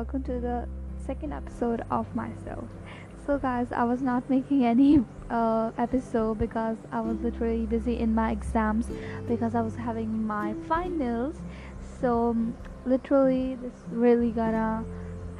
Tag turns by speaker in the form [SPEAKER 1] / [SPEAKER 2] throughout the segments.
[SPEAKER 1] welcome to the second episode of myself. So, guys, I was not making any uh, episode because I was literally busy in my exams because I was having my finals. So, literally, this really gonna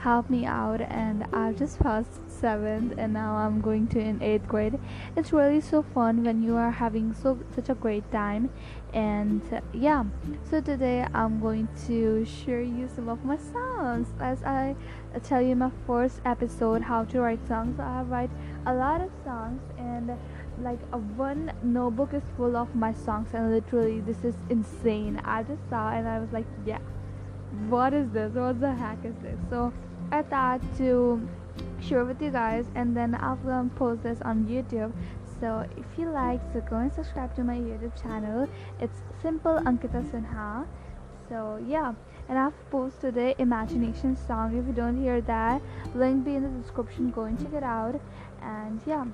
[SPEAKER 1] help me out, and I just passed seventh and now i'm going to in eighth grade. It's really so fun when you are having so such a great time and uh, yeah. So today i'm going to share you some of my songs. As i tell you my first episode how to write songs so i write a lot of songs and like a one notebook is full of my songs and literally this is insane. I just saw and i was like yeah what is this? What the heck is this? So i thought to share with you guys and then I'll post this on YouTube. So if you like so go and subscribe to my YouTube channel. It's simple Ankita Sinha. So yeah. And I've posted the imagination song. If you don't hear that link be in the description. Go and check it out. And yeah.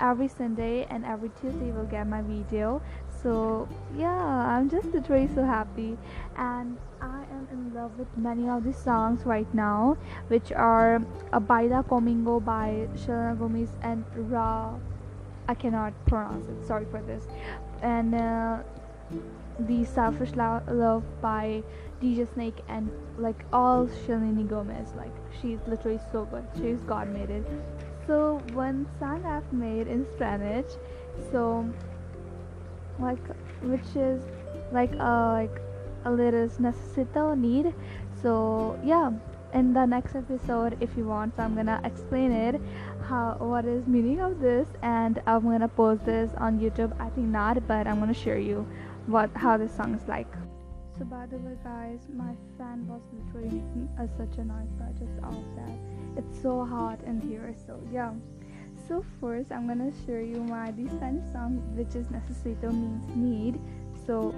[SPEAKER 1] Every Sunday and every Tuesday you'll get my video so yeah i'm just literally so happy. And i am in love with many of these songs right now which are a baila conmigo by Selena Gomez and Ra I cannot pronounce it sorry for this. And uh, the selfish love by DJ Snake and like all Selena Gomez. Like she's literally so good. She's god made it. So one song I've made in Spanish so like which is like uh like a little necesito need. So yeah in the next episode if you want so i'm gonna explain it how what is meaning of this and i'm gonna post this on youtube. I think not but i'm gonna share you what how this song is like. So by the way guys my fan was literally making uh, such a noise but i just off that it's so hot in here so yeah so first I'm gonna show you my this Spanish song which is necesito means need. So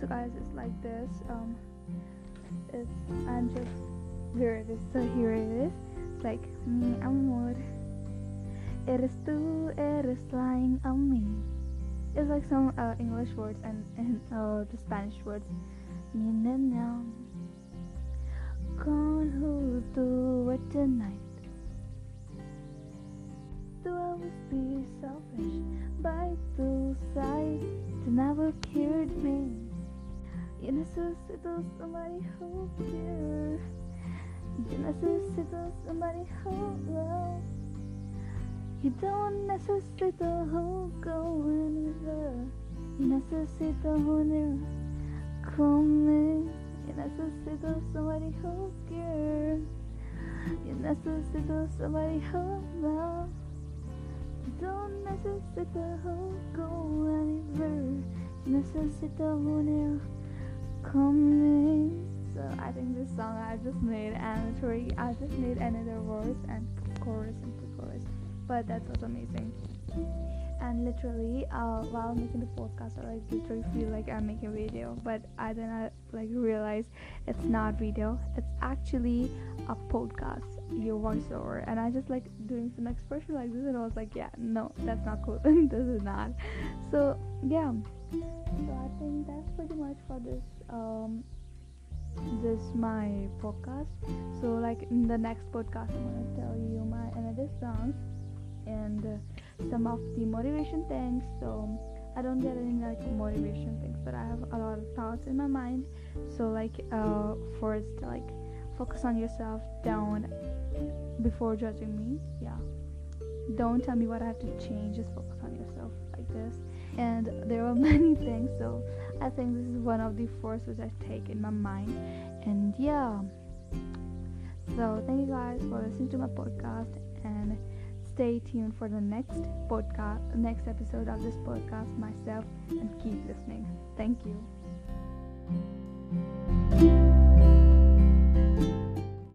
[SPEAKER 1] so guys it's like this. Um it's I'm just here it is. So here it is. It's like mi amor. Eres tú eres lying on me. It's like some uh, English words and, and uh, the Spanish words. Mi niña sides to never cared me. Necesito somebody who cares. Necesito somebody who loves. You don't necesito who go anywhere. You necesito who never come in? You necesito somebody who cares. You necesito somebody who loves conmigo. So I think this song I just made literally I just made another verse and chorus and pre-chorus. But that was amazing. And literally, uh, while making the podcast, I like literally feel like I'm making a video, but I then I like realize it's not video. It's actually a podcast your voiceover and i just like doing some expression like this and i was like yeah no that's not cool. This is not. So yeah. So i think that's pretty much for this um this my podcast. So like in the next podcast i'm gonna tell you my another songs and uh, some of the motivation things. So i don't get any like motivation things but i have a lot of thoughts in my mind. So like uh first like focus on yourself don't before judging me yeah. Don't tell me what i have to change just focus on yourself like this. And there are many things so i think this is one of the which i take in my mind. And yeah. So thank you guys for listening to my podcast and stay tuned for the next podcast next episode of this podcast myself and keep listening. Thank you